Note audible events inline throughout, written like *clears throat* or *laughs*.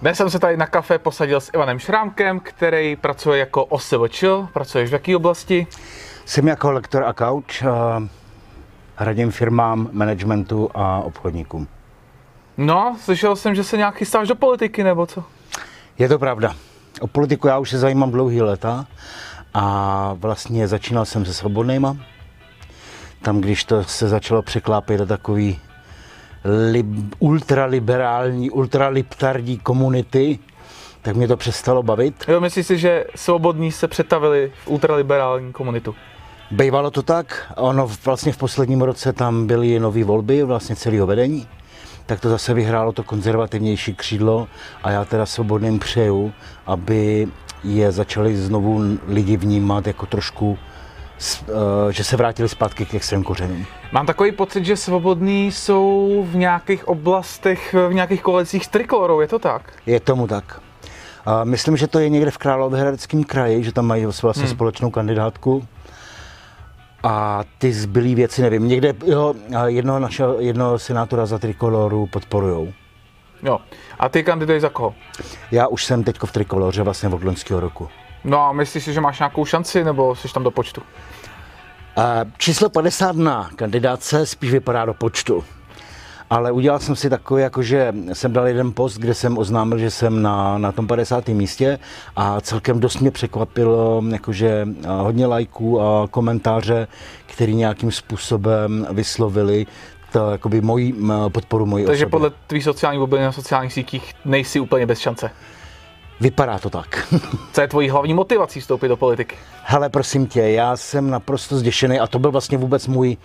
Dnes jsem se tady na kafe posadil s Ivanem Šrámkem, který pracuje jako OSVČ. Pracuješ v jaké oblasti? Jsem jako lektor a coach, uh, radím firmám, managementu a obchodníkům. No, slyšel jsem, že se nějak chystáš do politiky, nebo co? Je to pravda. O politiku já už se zajímám dlouhý leta a vlastně začínal jsem se svobodnýma. Tam, když to se začalo překlápět do takový lib, ultraliberální, ultraliptardní komunity, tak mě to přestalo bavit. Jo, myslíš si, že svobodní se přetavili v ultraliberální komunitu? Bejvalo to tak, ono vlastně v posledním roce tam byly nové volby, vlastně celého vedení, tak to zase vyhrálo to konzervativnější křídlo a já teda svobodným přeju, aby je začali znovu lidi vnímat jako trošku že se vrátili zpátky k těch svým kořenům. Mám takový pocit, že svobodní jsou v nějakých oblastech, v nějakých kolecích s trikolorou, je to tak? Je tomu tak. A myslím, že to je někde v Královéhradeckém kraji, že tam mají vlastně hmm. společnou kandidátku. A ty zbylé věci nevím. Někde jo, jednoho, našeho, jednoho senátora za trikoloru podporujou. Jo. A ty kandiduješ za koho? Já už jsem teď v trikoloře vlastně od loňského roku. No a myslíš si, že máš nějakou šanci, nebo jsi tam do počtu? Číslo 50 na kandidáce spíš vypadá do počtu. Ale udělal jsem si takový, jakože jsem dal jeden post, kde jsem oznámil, že jsem na, na tom 50. místě a celkem dost mě překvapilo, jakože hodně lajků a komentáře, který nějakým způsobem vyslovili to, jakoby mojí, podporu mojí Takže osoby. podle tvých sociálních bublin na sociálních sítích nejsi úplně bez šance? Vypadá to tak. Co je tvojí hlavní motivací vstoupit do politiky? Hele, prosím tě, já jsem naprosto zděšený a to byl vlastně vůbec můj,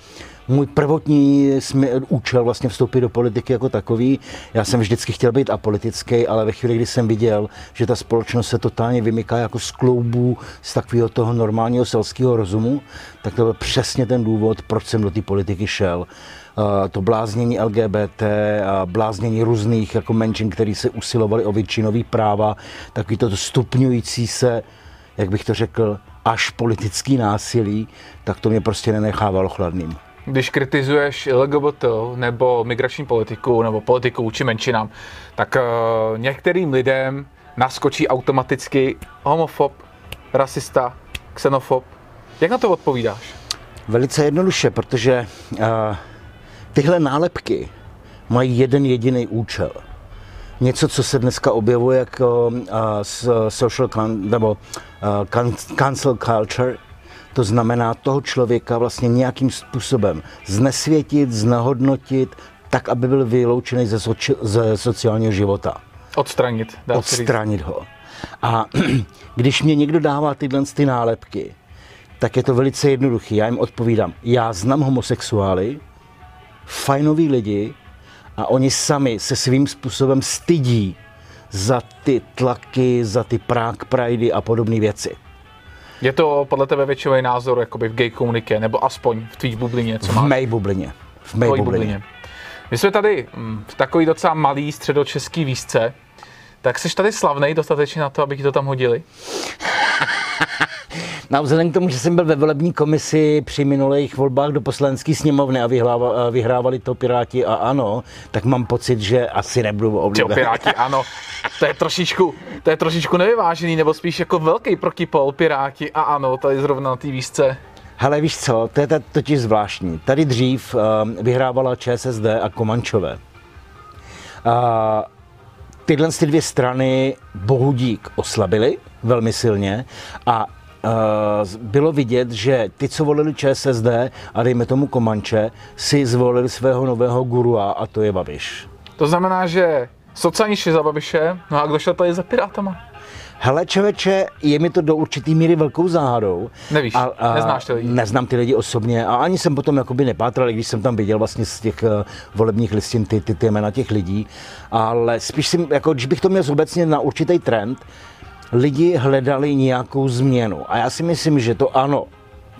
můj prvotní smě- účel vlastně vstoupit do politiky jako takový. Já jsem vždycky chtěl být apolitický, ale ve chvíli, kdy jsem viděl, že ta společnost se totálně vymyká jako z kloubů z takového toho normálního selského rozumu, tak to byl přesně ten důvod, proč jsem do té politiky šel. To bláznění LGBT, a bláznění různých jako menšin, který se usilovali o většinový práva, takový to stupňující se, jak bych to řekl, až politický násilí, tak to mě prostě nenechávalo chladným. Když kritizuješ LGBT nebo migrační politiku nebo politiku vůči menšinám, tak uh, některým lidem naskočí automaticky homofob, rasista, xenofob. Jak na to odpovídáš? Velice jednoduše, protože uh, tyhle nálepky mají jeden jediný účel. Něco, co se dneska objevuje jako uh, social con, nebo uh, cancel culture, to znamená toho člověka vlastně nějakým způsobem znesvětit, znehodnotit, tak, aby byl vyloučený ze, soči, ze sociálního života. Odstranit. Dá Odstranit ho. A *clears throat* když mě někdo dává tyhle ty nálepky, tak je to velice jednoduché. Já jim odpovídám, já znám homosexuály, fajnoví lidi a oni sami se svým způsobem stydí za ty tlaky, za ty Prague Pridey a podobné věci. Je to podle tebe většinový názor jakoby v gay komuniké, nebo aspoň v tvých bublině, co máš? V mé bublině. V mé bublině. bublině. My jsme tady mm, v takový docela malý středočeský výzce, tak jsi tady slavný dostatečně na to, abych to tam hodili? No, vzhledem k tomu, že jsem byl ve volební komisi při minulých volbách do poslanecké sněmovny a vyhrávali to Piráti a ano, tak mám pocit, že asi nebudu oblíbený. Piráti *laughs* ano, to je trošičku, to je trošičku nevyvážený, nebo spíš jako velký protipol Piráti a ano, tady zrovna na té výzce. Hele, víš co, to je totiž zvláštní. Tady dřív uh, vyhrávala ČSSD a Komančové. Uh, tyhle ty dvě strany bohudík oslabily velmi silně a bylo vidět, že ty, co volili ČSSD a dejme tomu Komanče, si zvolili svého nového gurua a to je Babiš. To znamená, že sociální za Babiše, no a kdo šel tady za Pirátama? Hele, čeveče, je mi to do určitý míry velkou záhadou. Nevíš, a, a neznáš ty lidi. Neznám ty lidi osobně a ani jsem potom jakoby nepátral, když jsem tam viděl vlastně z těch uh, volebních listin ty, ty, ty jména těch lidí. Ale spíš si, jako, když bych to měl obecně na určitý trend, lidi hledali nějakou změnu. A já si myslím, že to ano,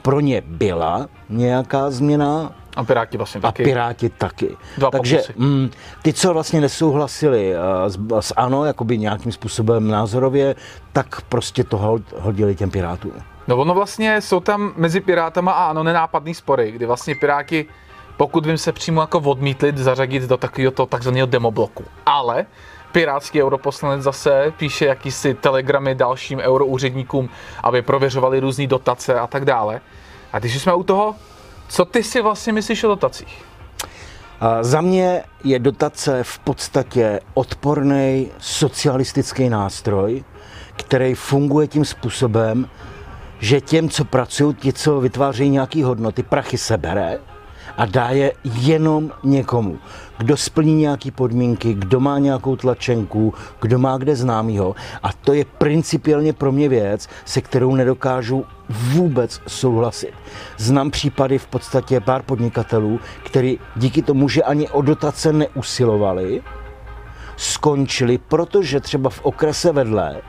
pro ně byla nějaká změna, a Piráti vlastně taky. A Piráti taky. Dva Takže mm, ty, co vlastně nesouhlasili uh, s, s ANO, jakoby nějakým způsobem názorově, tak prostě to hodili těm Pirátům. No ono vlastně jsou tam mezi Pirátama a ANO nenápadný spory, kdy vlastně Piráti, pokud vím se přímo jako odmítli zařadit do takového takzvaného demobloku. Ale pirátský europoslanec zase píše jakýsi telegramy dalším euroúředníkům, aby prověřovali různé dotace a tak dále. A když jsme u toho, co ty si vlastně myslíš o dotacích? A za mě je dotace v podstatě odporný socialistický nástroj, který funguje tím způsobem, že těm, co pracují, ti, co vytvářejí nějaké hodnoty, prachy sebere a dá je jenom někomu. Kdo splní nějaké podmínky, kdo má nějakou tlačenku, kdo má kde známýho. A to je principiálně pro mě věc, se kterou nedokážu vůbec souhlasit. Znám případy v podstatě pár podnikatelů, kteří díky tomu, že ani o dotace neusilovali, skončili, protože třeba v okrese vedle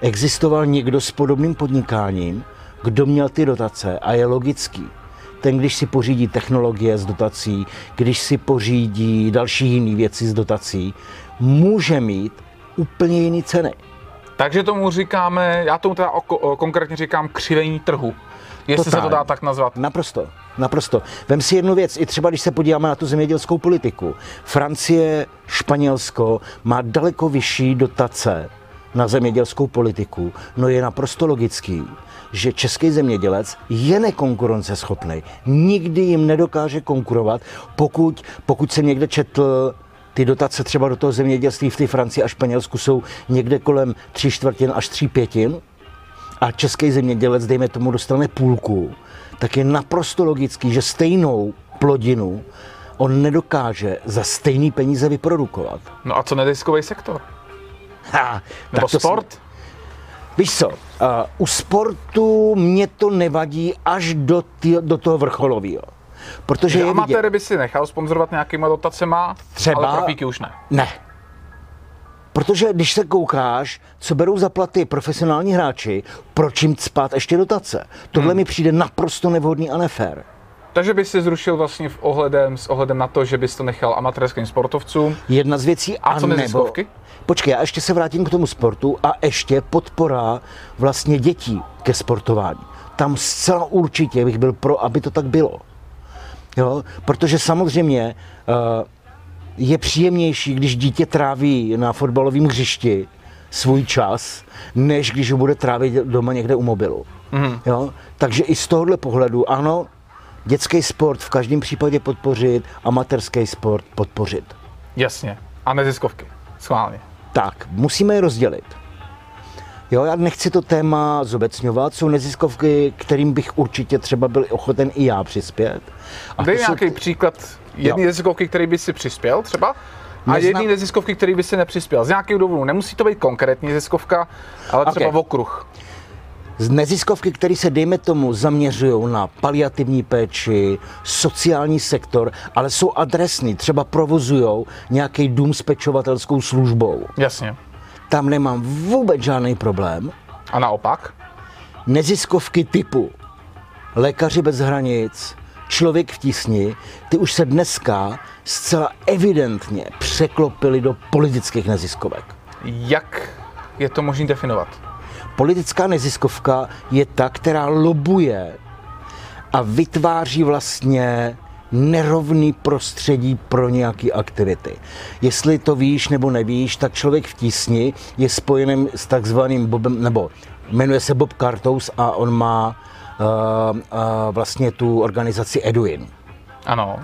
existoval někdo s podobným podnikáním, kdo měl ty dotace a je logický. Ten, když si pořídí technologie z dotací, když si pořídí další jiné věci z dotací, může mít úplně jiné ceny. Takže tomu říkáme, já tomu teda oko, konkrétně říkám křivení trhu. Jestli Totálně. se to dá tak nazvat. Naprosto, naprosto. Vem si jednu věc, i třeba když se podíváme na tu zemědělskou politiku. Francie, Španělsko má daleko vyšší dotace na zemědělskou politiku, no je naprosto logický, že český zemědělec je nekonkurenceschopný. Nikdy jim nedokáže konkurovat, pokud, pokud se někde četl ty dotace třeba do toho zemědělství v té Francii a Španělsku jsou někde kolem tři čtvrtin až tři pětin a český zemědělec, dejme tomu, dostane půlku, tak je naprosto logický, že stejnou plodinu on nedokáže za stejný peníze vyprodukovat. No a co neziskový sektor? Ha, Nebo tak sport? Si... Víš co, uh, u sportu mě to nevadí až do, tý, do toho vrcholového. Protože je amatéry vidět... by si nechal sponzorovat nějakýma dotacema, Třeba... ale profíky už ne. Ne. Protože když se koukáš, co berou za platy profesionální hráči, proč jim spát ještě dotace? Tohle hmm. mi přijde naprosto nevhodný a nefér. Takže bys si zrušil vlastně v ohledem, s ohledem na to, že bys to nechal amatérským sportovcům. Jedna z věcí a, a co neziskovky? Nebo, počkej, já ještě se vrátím k tomu sportu a ještě podpora vlastně dětí ke sportování. Tam zcela určitě bych byl pro, aby to tak bylo. Jo? Protože samozřejmě uh, je příjemnější, když dítě tráví na fotbalovém hřišti svůj čas, než když ho bude trávit doma někde u mobilu. Mm. Jo? Takže i z tohohle pohledu, ano, dětský sport v každém případě podpořit, amatérský sport podpořit. Jasně. A neziskovky. Schválně. Tak, musíme je rozdělit. Jo, já nechci to téma zobecňovat, jsou neziskovky, kterým bych určitě třeba byl ochoten i já přispět. A Dej nějaký příklad jedné neziskovky, který by si přispěl třeba? A Neznam... jedné neziskovky, který by si nepřispěl. Z nějakého důvodu. Nemusí to být konkrétní neziskovka, ale třeba okay. okruh. Z neziskovky, které se, dejme tomu, zaměřují na paliativní péči, sociální sektor, ale jsou adresní, třeba provozují nějaký dům s pečovatelskou službou. Jasně. Tam nemám vůbec žádný problém. A naopak? Neziskovky typu Lékaři bez hranic, Člověk v tísni, ty už se dneska zcela evidentně překlopili do politických neziskovek. Jak je to možné definovat? Politická neziskovka je ta, která lobuje a vytváří vlastně nerovný prostředí pro nějaké aktivity. Jestli to víš nebo nevíš, tak člověk v tísni je spojeným s takzvaným Bobem, nebo jmenuje se Bob Cartous a on má uh, uh, vlastně tu organizaci Eduin. Ano.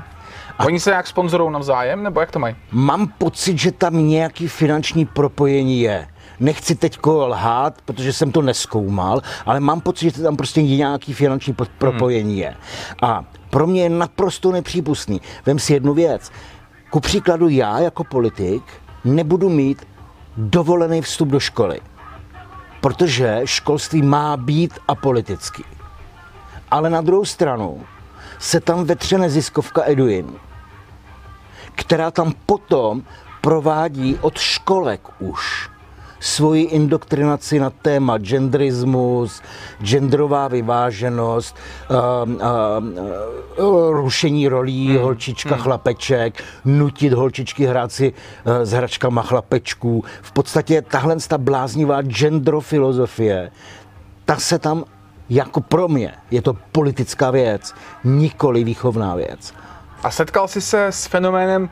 A Oni se jak sponzorují navzájem, nebo jak to mají? Mám pocit, že tam nějaký finanční propojení je. Nechci teď lhát, protože jsem to neskoumal, ale mám pocit, že tam prostě nějaký finanční propojení je. A pro mě je naprosto nepřípustný. Vem si jednu věc. Ku příkladu já jako politik nebudu mít dovolený vstup do školy, protože školství má být apolitický. Ale na druhou stranu se tam vetře neziskovka Eduin, která tam potom provádí od školek už svoji indoktrinaci na téma genderismus, genderová vyváženost, uh, uh, uh, rušení rolí hmm. holčička, hmm. chlapeček, nutit holčičky hrát si uh, s hračkama chlapečků. V podstatě tahle ta bláznivá genderofilozofie, ta se tam jako pro mě je to politická věc, nikoli výchovná věc. A setkal jsi se s fenoménem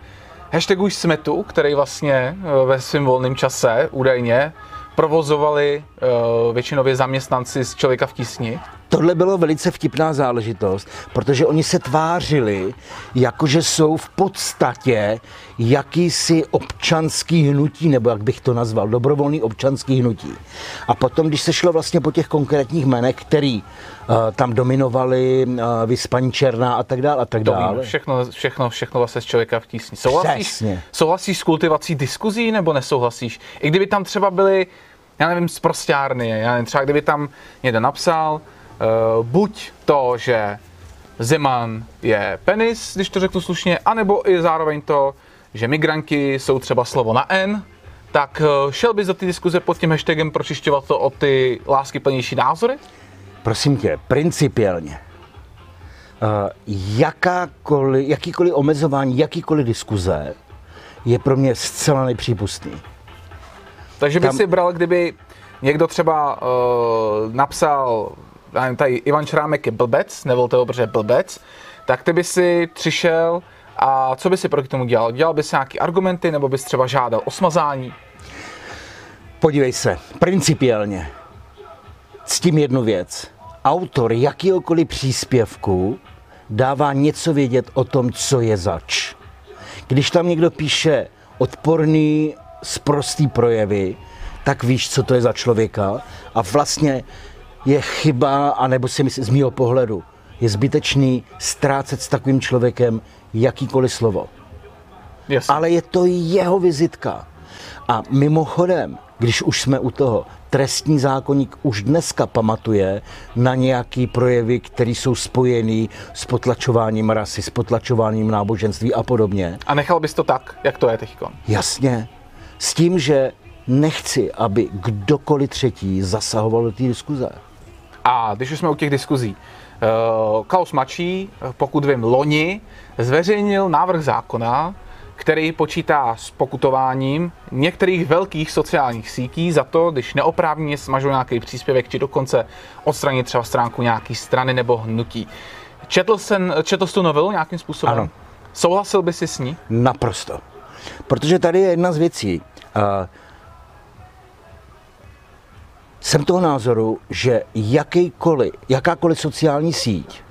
hashtagu Smetu, který vlastně eh, ve svém volném čase údajně provozovali uh, většinově zaměstnanci z Člověka v tísni. Tohle bylo velice vtipná záležitost, protože oni se tvářili, jakože jsou v podstatě jakýsi občanský hnutí, nebo jak bych to nazval, dobrovolný občanský hnutí. A potom, když se šlo vlastně po těch konkrétních jmenech, který uh, tam dominovali, uh, Vyspaní Černá a tak dále a tak dále. Všechno, všechno, všechno vlastně z člověka v tísni. Souhlasíš, souhlasíš s kultivací diskuzí nebo nesouhlasíš? I kdyby tam třeba byly já nevím, z prostárny, já nevím, třeba kdyby tam někdo napsal, buď to, že Zeman je penis, když to řeknu slušně, anebo i zároveň to, že migranti jsou třeba slovo na N, tak uh, šel bys do té diskuze pod tím hashtagem pročišťovat to o ty lásky plnější názory? Prosím tě, principiálně. Uh, jakákoliv, jakýkoliv omezování, jakýkoliv diskuze je pro mě zcela nepřípustný. Takže by tam... si bral, kdyby někdo třeba uh, napsal, tady Ivan Šrámek je blbec, nevolte ho, protože je blbec, tak ty by si přišel a co by si proti tomu dělal? Dělal bys nějaký argumenty, nebo bys třeba žádal o smazání? Podívej se, principiálně s tím jednu věc. Autor jakýkoliv příspěvku dává něco vědět o tom, co je zač. Když tam někdo píše odporný sprostý projevy, tak víš, co to je za člověka a vlastně je chyba, anebo si myslím z mého pohledu, je zbytečný ztrácet s takovým člověkem jakýkoliv slovo. Jasně. Ale je to jeho vizitka. A mimochodem, když už jsme u toho, trestní zákonník už dneska pamatuje na nějaký projevy, které jsou spojený s potlačováním rasy, s potlačováním náboženství a podobně. A nechal bys to tak, jak to je teď? Jasně. S tím, že nechci, aby kdokoliv třetí zasahoval do té diskuze. A když už jsme u těch diskuzí, uh, Klaus Mačí, pokud vím, loni zveřejnil návrh zákona, který počítá s pokutováním některých velkých sociálních sítí za to, když neoprávněně smažou nějaký příspěvek, či dokonce odstranit třeba stránku nějaký strany nebo hnutí. Četl jsem, četl jsi tu novelu nějakým způsobem? Ano. Souhlasil by si s ní? Naprosto. Protože tady je jedna z věcí. Uh, jsem toho názoru, že jakýkoliv, jakákoliv sociální síť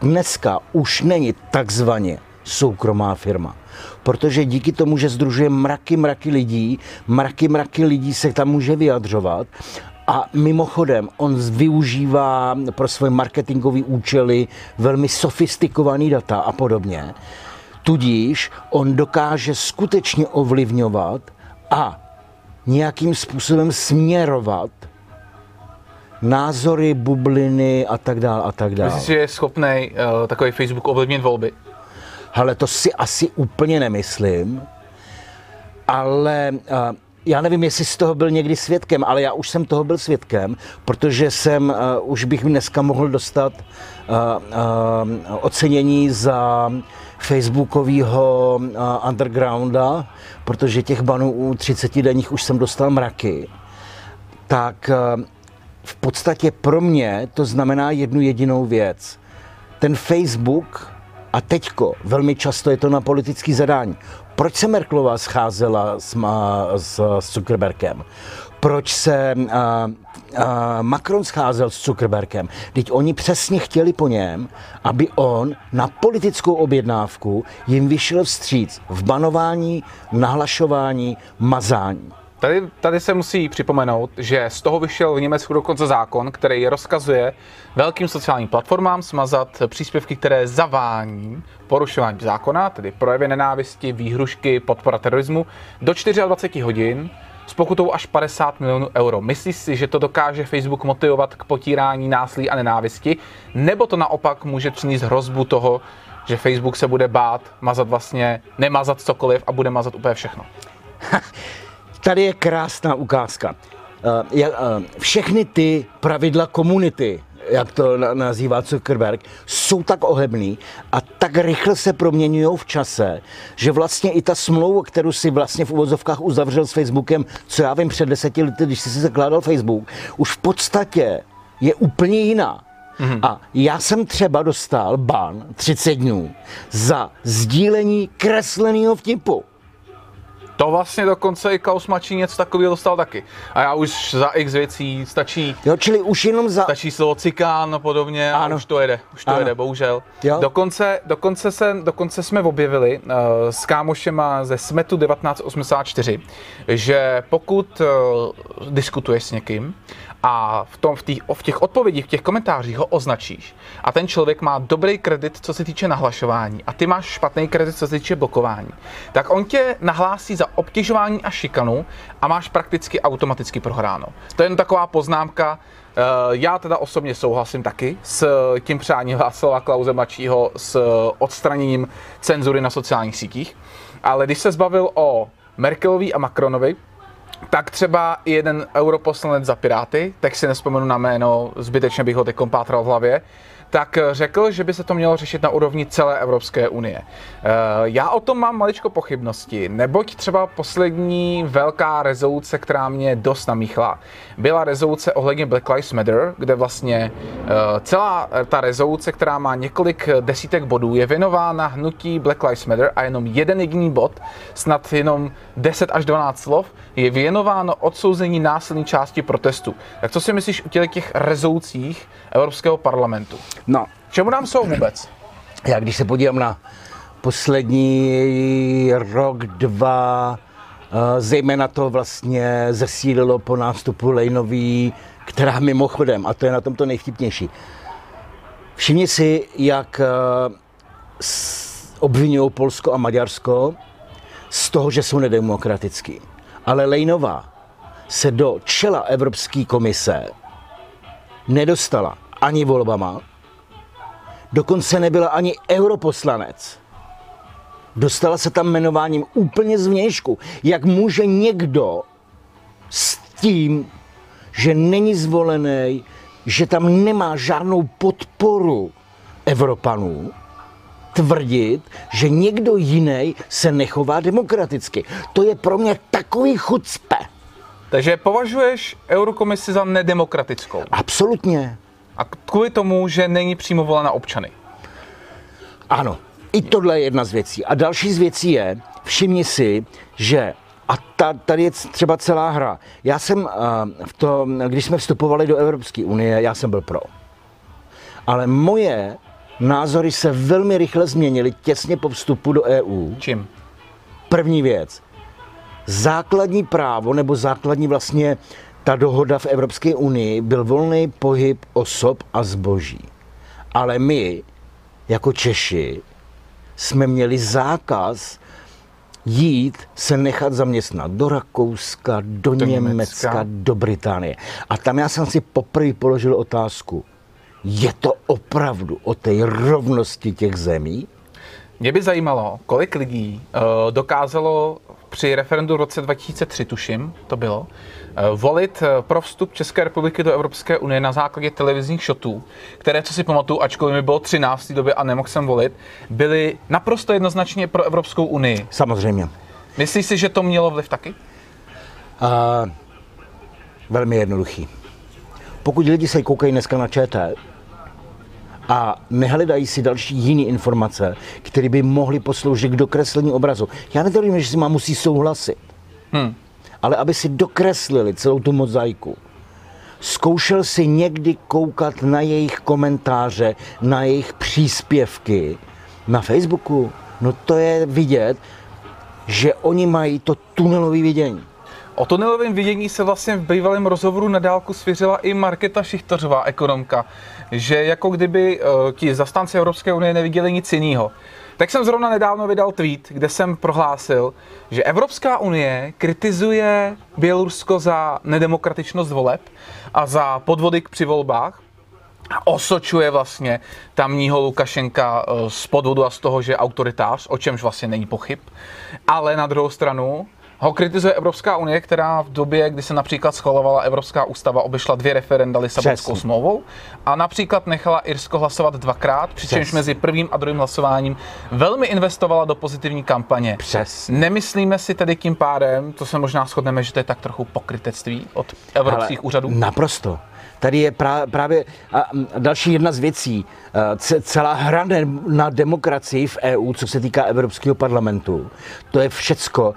dneska už není takzvaně soukromá firma. Protože díky tomu, že združuje mraky, mraky lidí, mraky, mraky lidí se tam může vyjadřovat a mimochodem, on využívá pro svoje marketingové účely velmi sofistikovaný data a podobně. Tudíž on dokáže skutečně ovlivňovat a nějakým způsobem směrovat názory, bubliny a tak dále a tak dále. Myslíš, že je schopný uh, takový Facebook ovlivnit volby? Ale to si asi úplně nemyslím, ale uh, já nevím, jestli z toho byl někdy svědkem, ale já už jsem toho byl svědkem, protože jsem, uh, už bych dneska mohl dostat uh, uh, ocenění za facebookového uh, undergrounda, protože těch banů u 30 denních už jsem dostal mraky. Tak uh, v podstatě pro mě to znamená jednu jedinou věc. Ten Facebook a teďko, velmi často je to na politický zadání. Proč se Merklová scházela s, s, s Zuckerbergem? Proč se uh, uh, Macron scházel s Zuckerbergem? Teď oni přesně chtěli po něm, aby on na politickou objednávku jim vyšel vstříc v banování, nahlašování, mazání. Tady, tady se musí připomenout, že z toho vyšel v Německu dokonce zákon, který rozkazuje velkým sociálním platformám smazat příspěvky, které zavání porušování zákona, tedy projevy nenávisti, výhrušky, podpora terorismu, do 24 hodin s pokutou až 50 milionů euro. Myslíš si, že to dokáže Facebook motivovat k potírání násilí a nenávisti, nebo to naopak může přinést hrozbu toho, že Facebook se bude bát mazat vlastně, nemazat cokoliv a bude mazat úplně všechno? *laughs* Tady je krásná ukázka. Eh, eh, všechny ty pravidla komunity, jak to nazývá Zuckerberg, jsou tak ohebný a tak rychle se proměňují v čase, že vlastně i ta smlouva, kterou si vlastně v uvozovkách uzavřel s Facebookem, co já vím před deseti lety, když jsi si zakládal Facebook, už v podstatě je úplně jiná. Mm-hmm. A já jsem třeba dostal ban 30 dnů za sdílení kresleného vtipu. To vlastně dokonce i Klaus Mačí něco takového dostal taky. A já už za x věcí stačí, Jo, čili už jenom za... stačí slovo cikán a podobně a Ano. už to jede, už to Ano. jede, bohužel. Jo. Dokonce, dokonce, se, dokonce jsme objevili uh, s kámošema ze Smetu 1984, že pokud uh, diskutuješ s někým a v, tom, v, těch, v těch odpovědích, v těch komentářích ho označíš. A ten člověk má dobrý kredit, co se týče nahlašování. A ty máš špatný kredit, co se týče blokování, tak on tě nahlásí za obtěžování a šikanu a máš prakticky automaticky prohráno. To je jen taková poznámka, Eh, Já teda osobně souhlasím taky s tím přáním Václava Klauze mladšího s odstraněním cenzury na sociálních sítích, ale když se zbavil o Merkelovi a Macronovi, tak třeba jeden europoslanec za Piráty, tak si nespomenu na jméno, zbytečně bych ho teď pátral v hlavě, tak řekl, že by se to mělo řešit na úrovni celé Evropské unie. Eh, Já o tom mám maličko pochybnosti, neboť třeba poslední velká rezoluce, která mě dost namíchla, byla rezoluce ohledně Black Lives Matter, kde vlastně eh, celá ta rezoluce, která má několik desítek bodů, je věnována hnutí Black Lives Matter a jenom jeden jediný bod, snad jenom 10 až 12 slov, je věnováno odsouzení násilné části protestu. Tak co si myslíš o těch rezolucích Evropského parlamentu? No, Čemu nám jsou vůbec? já když se podívám na poslední rok, dva, eh, zejména to vlastně zesílilo po nástupu Lejnový, která mimochodem, a to je na tom to nejvtipnější, všimni si, jak obvinují Polsko a Maďarsko z toho, že jsou nedemokratický. Ale Lejnová se do čela Evropské komise nedostala ani volbama, dokonce nebyla ani europoslanec. Dostala se tam jmenováním úplně zvnějšku. Jak může někdo s tím, že není zvolený, že tam nemá žádnou podporu Evropanů, tvrdit, že někdo jiný se nechová demokraticky. To je pro mě takový chucpe. Takže považuješ Eurokomisi za nedemokratickou. Absolutně. A kvůli tomu, že není přímo volena občany. Ano, i tohle je jedna z věcí. A další z věcí je, všimni si, že a ta, tady je třeba celá hra. Já jsem, uh, v to, když jsme vstupovali do Evropské unie, já jsem byl pro. Ale moje názory se velmi rychle změnily těsně po vstupu do EU. Čím? První věc. Základní právo, nebo základní vlastně ta dohoda v Evropské unii byl volný pohyb osob a zboží. Ale my, jako Češi, jsme měli zákaz jít se nechat zaměstnat do Rakouska, do, Do Německa. Německa, do Británie. A tam já jsem si poprvé položil otázku, je to opravdu o té rovnosti těch zemí? Mě by zajímalo, kolik lidí uh, dokázalo při referendu v roce 2003, tuším, to bylo, uh, volit uh, pro vstup České republiky do Evropské unie na základě televizních šotů, které, co si pamatuju, ačkoliv mi bylo 13. v té době a nemohl jsem volit, byly naprosto jednoznačně pro Evropskou unii. Samozřejmě. Myslíš si, že to mělo vliv taky? A velmi jednoduchý. Pokud lidi se koukají dneska na ČT a nehledají si další jiné informace, které by mohly posloužit k dokreslení obrazu. Já netvrdím, že si má musí souhlasit, Hm. ale aby si dokreslili celou tu mozaiku. Zkoušel si někdy koukat na jejich komentáře, na jejich příspěvky na Facebooku? No to je vidět, že oni mají to tunelové vidění. O tunelovém vidění se vlastně v bývalém rozhovoru na dálku svěřila i Markéta Šichtořová, ekonomka, že jako kdyby uh, ti zastánci Evropské unie neviděli nic jiného. Tak jsem zrovna nedávno vydal tweet, kde jsem prohlásil, že Evropská unie kritizuje Bělorusko za nedemokratičnost voleb a za podvody při volbách, a osočuje vlastně tamního Lukašenka eh, z podvodu a z toho, že je autoritář, o čemž vlastně není pochyb. Ale na druhou stranu ho kritizuje Evropská unie, která v době, kdy se například schvalovala Evropská ústava, obešla dvě referenda Lisabonskou smlouvou a například nechala Irsko hlasovat dvakrát, přičemž Přesně. mezi prvním a druhým hlasováním velmi investovala do pozitivní kampaně. Přesně. Nemyslíme si tedy tím pádem, to se možná shodneme, že to je tak trochu pokrytectví od evropských Ale úřadů? Naprosto. Tady je prá, právě a další jedna z věcí. Eh, celá hra na demokracii v EU, co se týká Evropského parlamentu, to je všecko.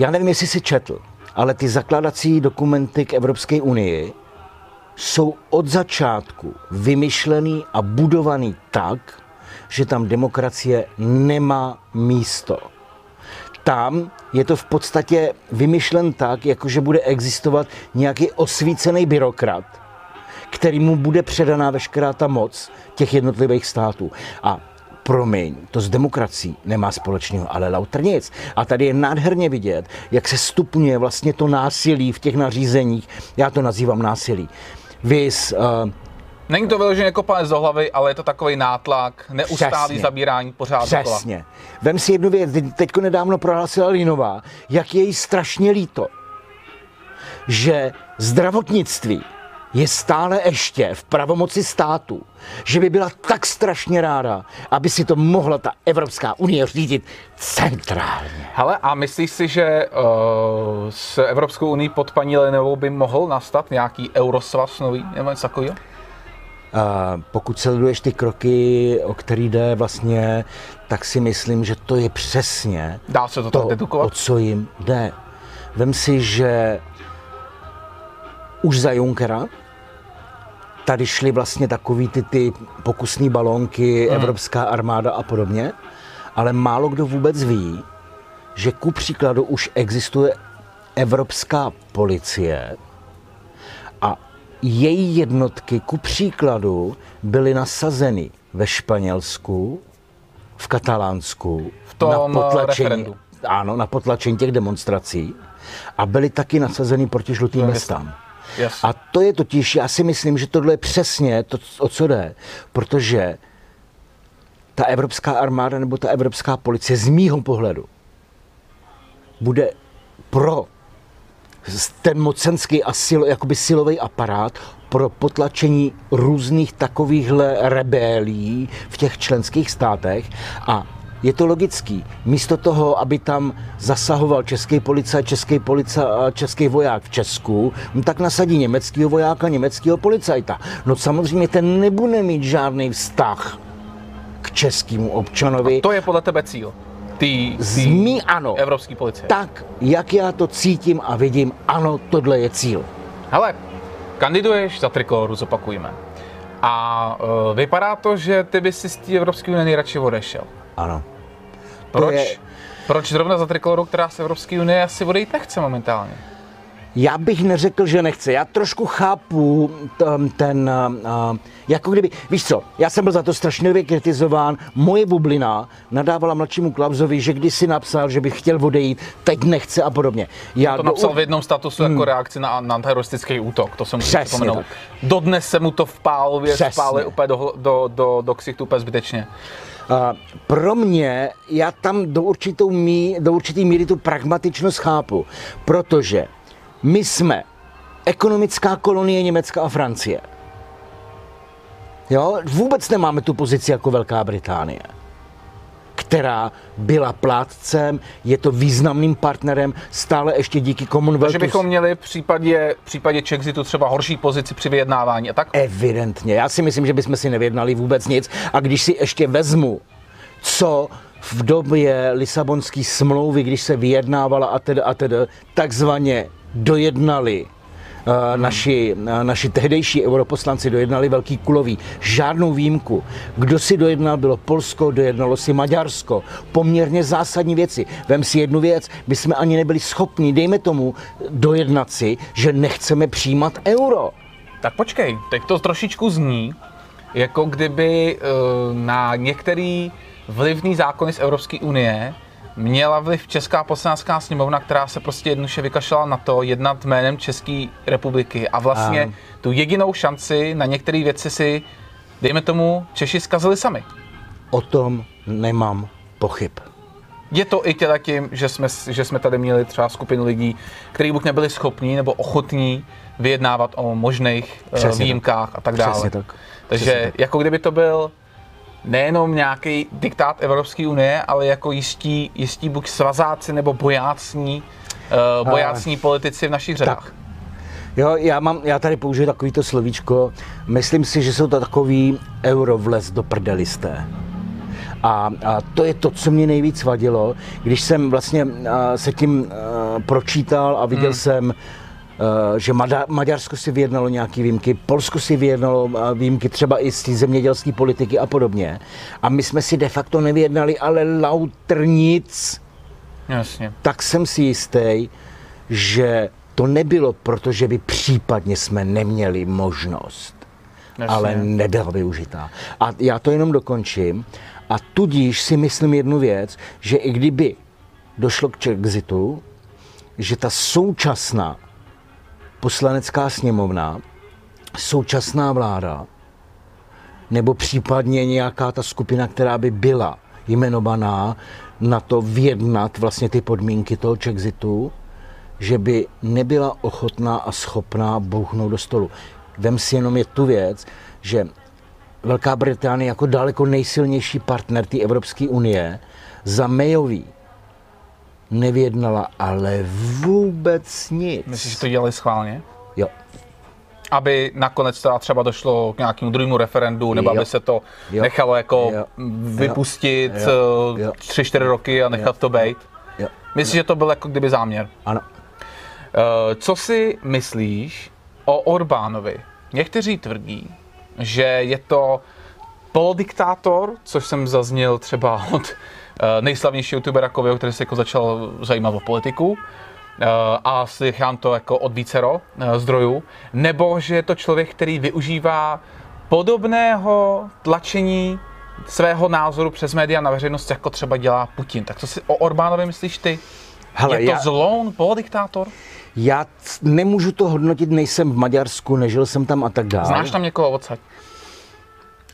Já nevím, jestli si četl, ale ty zakládací dokumenty k Evropské unii jsou od začátku vymyšlený a budovaný tak, že tam demokracie nemá místo. Tam je to v podstatě vymyšlen tak, jako že bude existovat nějaký osvícený byrokrat, který mu bude předaná veškerá ta moc těch jednotlivých států. A promiň, to s demokracií nemá společného, ale lauter nic. A tady je nádherně vidět, jak se stupňuje vlastně to násilí v těch nařízeních. Já to nazývám násilí. Vys, uh, Není to vyloženě kopanec do hlavy, ale je to takový nátlak, neustálý Přesně. zabírání pořád Přesně. Dokola. Vem si jednu věc, teďko nedávno prohlásila Linová, jak je jí strašně líto, že zdravotnictví je stále ještě v pravomoci státu, že by byla tak strašně ráda, aby si to mohla ta Evropská unie řídit centrálně. Hele, a myslíš si, že uh, s Evropskou unii pod paní Lenovou by mohl nastat nějaký eurosvaz nový nebo něco takového? Uh, pokud sleduješ ty kroky, o který jde vlastně, tak si myslím, že to je přesně Dá se to, to o co jim jde. Vem si, že už za Junkera tady šly vlastně takový ty, ty pokusní balónky, hmm. Evropská armáda a podobně, ale málo kdo vůbec ví, že ku příkladu už existuje Evropská policie a její jednotky ku příkladu byly nasazeny ve Španělsku, v Katalánsku, v tom na potlačení, referendu. ano, na potlačení těch demonstrací a byly taky nasazeny proti žlutým městám. Yes. A to je totiž, já si myslím, že tohle je přesně to, o co jde, protože ta evropská armáda nebo ta evropská policie z mýho pohledu bude pro ten mocenský a sil, jakoby silový aparát pro potlačení různých takovýchhle rebelí v těch členských státech a je to logický. Místo toho, aby tam zasahoval český policajt, český policajt a český voják v Česku, no tak nasadí německého vojáka, německého policajta. No samozřejmě ten nebude mít žádný vztah k českému občanovi. A to je podle tebe cíl? Tý, tý Zmí ano. Evropský policie. Tak, jak já to cítím a vidím, ano, tohle je cíl. Hele, kandiduješ za trikoloru, zopakujme. A uh, vypadá to, že ty bys si z té Evropské unie nejradši odešel. Ano. Proč? Je... Proč zrovna za trikoloru, která z Evropské unie asi odejít nechce momentálně? Já bych neřekl, že nechce. Já trošku chápu ten, uh, jako kdyby, víš co, já jsem byl za to strašně kritizován, moje bublina nadávala mladšímu Klausovi, že když si napsal, že bych chtěl odejít, teď nechce a podobně. Já to napsal do... v jednom statusu jako hmm. reakci na, na teroristický útok, to jsem musel vzpomenout. Dodnes se mu to v Pálově spáli úplně do, do, do, do ksichtu úplně zbytečně. Pro mě, já tam do, určitou mí, do určitý míry tu pragmatičnost chápu, protože my jsme ekonomická kolonie Německa a Francie. Jo? Vůbec nemáme tu pozici jako Velká Británie která byla plátcem, je to významným partnerem, stále ještě díky Commonwealthu. Takže bychom měli v případě, v případě Chexitu třeba horší pozici při vyjednávání a tak? Evidentně. Já si myslím, že bychom si nevyjednali vůbec nic. A když si ještě vezmu, co v době Lisabonské smlouvy, když se vyjednávala a tedy a tedy, takzvaně dojednali Eh, naši, eh, naši tehdejší europoslanci dojednali velký kulový. Žádnou výjimku. Kdo si dojednal, bylo Polsko, dojednalo si Maďarsko. Poměrně zásadní věci. Vem si jednu věc, my jsme ani nebyli schopni, dejme tomu, dojednat si, že nechceme přijímat euro. Tak počkej, teď to trošičku zní, jako kdyby uh, na některý vlivný zákony z Evropské unie měla vliv Česká poslanecká sněmovna, která se prostě jednoduše vykašlala na to jednat jménem České republiky a vlastně um. tu jedinou šanci na některé věci si, dejme tomu, Češi zkazili sami. O tom nemám pochyb. Je to i těla tím, že jsme, že jsme tady měli třeba skupinu lidí, kteří buď nebyli schopní nebo ochotní vyjednávat o možných eh, Přesně výjimkách tak. a tak dále. Přesně tak. Takže Přesně tak. jako kdyby to byl nejenom nějaký diktát Evropské unie, ale jako jistí, jistí buď svazáci nebo bojácní, uh, bojácní uh, politici v našich řadách. Tak. Jo, já, mám, já tady použiju takovýto slovíčko. Myslím si, že jsou to takový eurovles do prdelisté. A, a to je to, co mě nejvíc vadilo, když jsem vlastně uh, se tím uh, pročítal a viděl hmm. jsem, že Maďa, Maďarsko si vyjednalo nějaké výjimky, Polsko si vyjednalo uh, výjimky třeba i z té zemědělské politiky a podobně. A my jsme si de facto nevyjednali, ale lauter nic. Jasně. Tak jsem si jistý, že to nebylo, protože by případně jsme neměli možnost, Jasně. ale nebyla využitá. A já to jenom dokončím. A tudíž si myslím jednu věc, že i kdyby došlo k Chexitu, že ta současná poslanecká sněmovna, současná vláda, nebo případně nějaká ta skupina, která by byla jmenovaná na to vyjednat vlastně ty podmínky toho Chexitu, že by nebyla ochotná a schopná bouchnout do stolu. Vem si jenom je tu věc, že Velká Británie jako daleko nejsilnější partner té Evropské unie za Mayový nevyjednala ale vůbec nic. Myslíš, že to dělali schválně? Jo. Aby nakonec teda třeba došlo k nějakému druhému referendu, nebo Jo. aby se to Jo. nechalo jako Jo. vypustit Jo. Jo. eh, tři, čtyři roky a nechat to být. Jo. Myslíš, že to byl jako kdyby záměr? Ano. Eh, Co si myslíš o Orbánovi? Někteří tvrdí, že je to polodiktátor, což jsem zazněl třeba od eh, nejslavnějšího youtubera Kovyho, který se jako začal zajímat o politiku eh, a slychám to jako od vícero eh, zdrojů, nebo že je to člověk, který využívá podobného tlačení svého názoru přes média na veřejnost, jako třeba dělá Putin. Tak co si o Orbánovi myslíš ty? Hele, je to já- zloun, polodiktátor? Já nemůžu to hodnotit, nejsem v Maďarsku, nežil jsem tam a tak dále. Znáš tam někoho odsaď?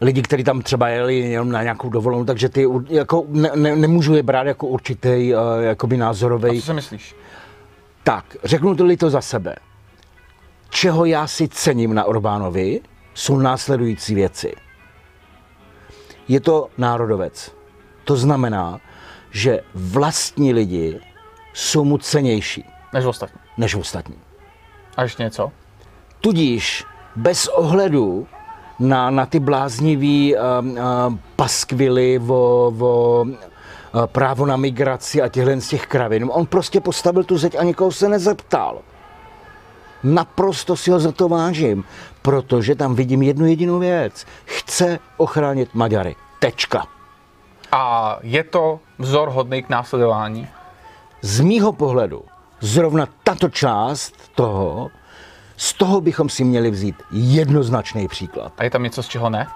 Lidi, kteří tam třeba jeli jenom na nějakou dovolenou, takže ty jako ne, ne, nemůžu je brát jako určitý uh, jakoby názorový. Co si myslíš? Tak, řeknu to to za sebe. Čeho já si cením na Orbánovi, jsou následující věci. Je to národovec. To znamená, že vlastní lidi jsou mu cenější Než ostatní. než ostatní. A ještě něco? Tudíž bez ohledu na, na ty bláznivý um, um, paskvily o, o uh, právo na migraci a těchhle z těch kravin, on prostě postavil tu zeď a nikoho se nezeptal. Naprosto si ho za to vážím, protože tam vidím jednu jedinou věc. Chce ochránit Maďary. Tečka. A je to vzor hodný k následování? Z mýho pohledu zrovna tato část toho, z toho bychom si měli vzít jednoznačný příklad. A je tam něco, z čeho ne?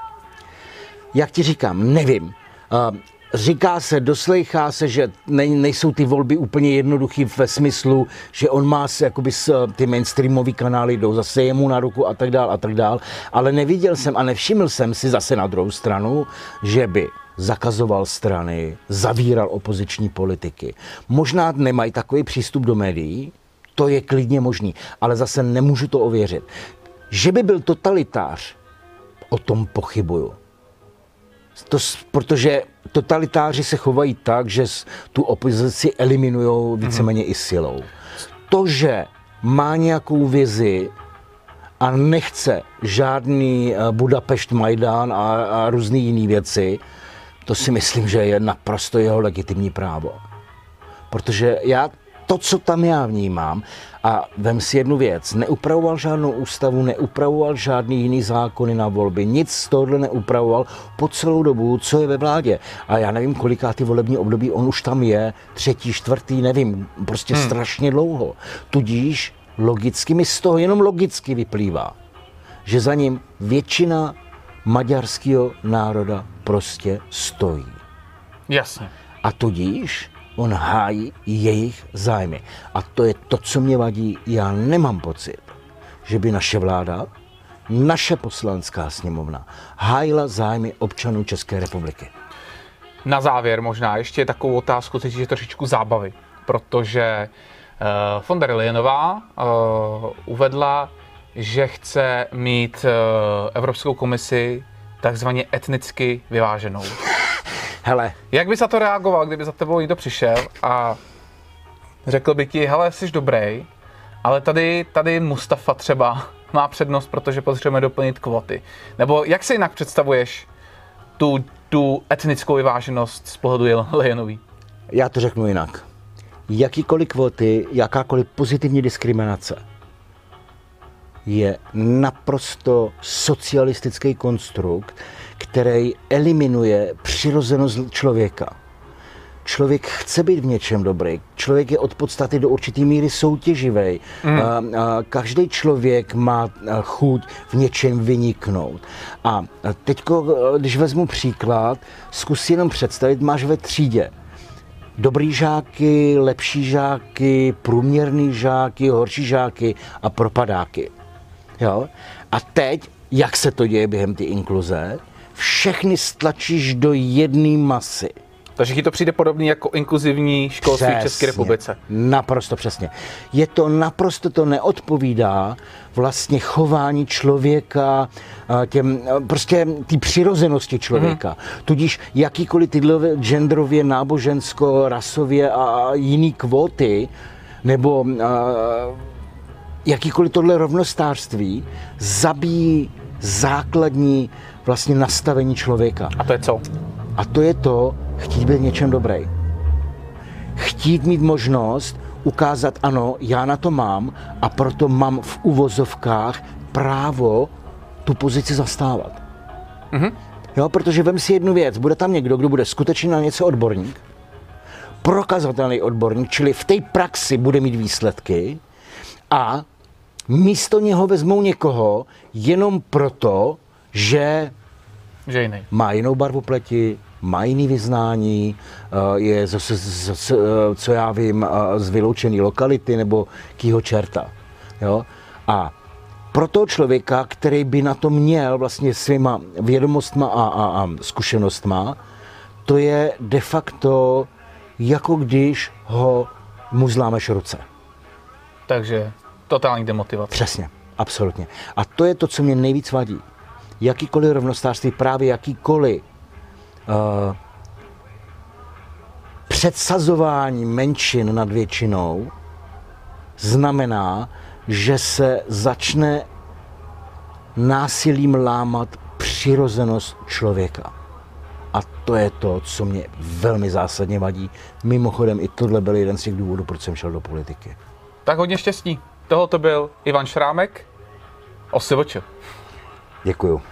jak ti říkám, nevím. Uh, Říká se, doslejchá se, že ne, nejsou ty volby úplně jednoduchý ve smyslu, že on má se, jakoby s, ty mainstreamové kanály jdou zase jemu na ruku a tak dál a tak dál, ale neviděl jsem a nevšiml jsem si zase na druhou stranu, že by zakazoval strany, zavíral opoziční politiky. Možná nemají takový přístup do médií, to je klidně možný, ale zase nemůžu to ověřit. Že by byl totalitář, o tom pochybuju. To, protože totalitáři se chovají tak, že tu opozici eliminují víceméně i silou. To, že má nějakou vizi a nechce žádný eh, Budapešť Majdan a, a různé jiné věci, to si myslím, že je naprosto jeho legitimní právo. Protože já to, co tam já vnímám, a vem si jednu věc, neupravoval žádnou ústavu, neupravoval žádný jiný zákony na volby, nic z tohohle neupravoval po celou dobu, co je ve vládě. A já nevím, koliká ty volební období on už tam je, třetí, čtvrtý, nevím, prostě hmm. strašně dlouho. Tudíž logicky mi z toho jenom logicky vyplývá, že za ním většina maďarského národa prostě stojí. Jasně. A tudíž on hájí jejich zájmy. A to je to, co mě vadí. Já nemám pocit, že by naše vláda, naše poslanská sněmovna hájila zájmy občanů České republiky. Na závěr možná ještě takovou otázku, teď je trošičku zábavy, protože uh, von der Leyenová uh, uvedla, že chce mít uh, Evropskou komisi takzvaně etnicky vyváženou. Hele, Jak by za to reagoval, kdyby za tebou někdo přišel a řekl by ti, hele, jsi dobrý, ale tady, tady Mustafa třeba *laughs* má přednost, protože potřebujeme doplnit kvoty. Nebo jak si jinak představuješ tu, tu etnickou vyváženost z pohledu Lejenový? Já to řeknu jinak. Jakýkoliv kvoty, jakákoliv pozitivní diskriminace je naprosto socialistický konstrukt, který eliminuje přirozenost člověka. Člověk chce být v něčem dobrý. Člověk je od podstaty do určitý míry soutěživý. Mm. Každý člověk má chuť v něčem vyniknout. A teď, když vezmu příklad, zkus jenom představit, máš ve třídě dobrý žáky, lepší žáky, průměrný žáky, horší žáky a propadáky. Jo? A teď, jak se to děje během ty inkluze, všechny stlačíš do jedné masy. Takže ti to přijde podobný jako inkluzivní školství přesně, v České republice. Naprosto přesně. Je to naprosto to neodpovídá vlastně chování člověka, těm, prostě ty přirozenosti člověka. Mm-hmm. Tudíž jakýkoliv tyhle genderově, nábožensko, rasově a jiný kvóty, nebo jakýkoliv tohle rovnostářství zabíjí základní vlastně nastavení člověka. A to je co? A to je to, chtít být něčem dobrý. Chtít mít možnost ukázat, ano, já na to mám a proto mám v uvozovkách právo tu pozici zastávat. Mm-hmm. Jo, protože vem si jednu věc, bude tam někdo, kdo bude skutečně na něco odborník, prokazatelný odborník, čili v té praxi bude mít výsledky a místo něho vezmou někoho jenom proto, že, že jiný. má jinou barvu pleti, má jiný vyznání, eh, je, zase, zase, eh, co já vím, eh, z vyloučené lokality nebo kýho čerta. Jo? A pro toho člověka, který by na to měl vlastně svýma vědomostma a, a, a zkušenostma, to je de facto jako když ho mu zlámeš ruce. Takže totální demotivace. Přesně, absolutně. A to je to, co mě nejvíc vadí. Jakýkoliv rovnostářství, právě jakýkoliv uh, předsazování menšin nad většinou znamená, že se začne násilím lámat přirozenost člověka. A to je to, co mě velmi zásadně vadí. Mimochodem, i tohle byl jeden z těch důvodů, proč jsem šel do politiky. Tak hodně štěstí. Tohle to byl Ivan Šrámek, Osivoče. Děkuju.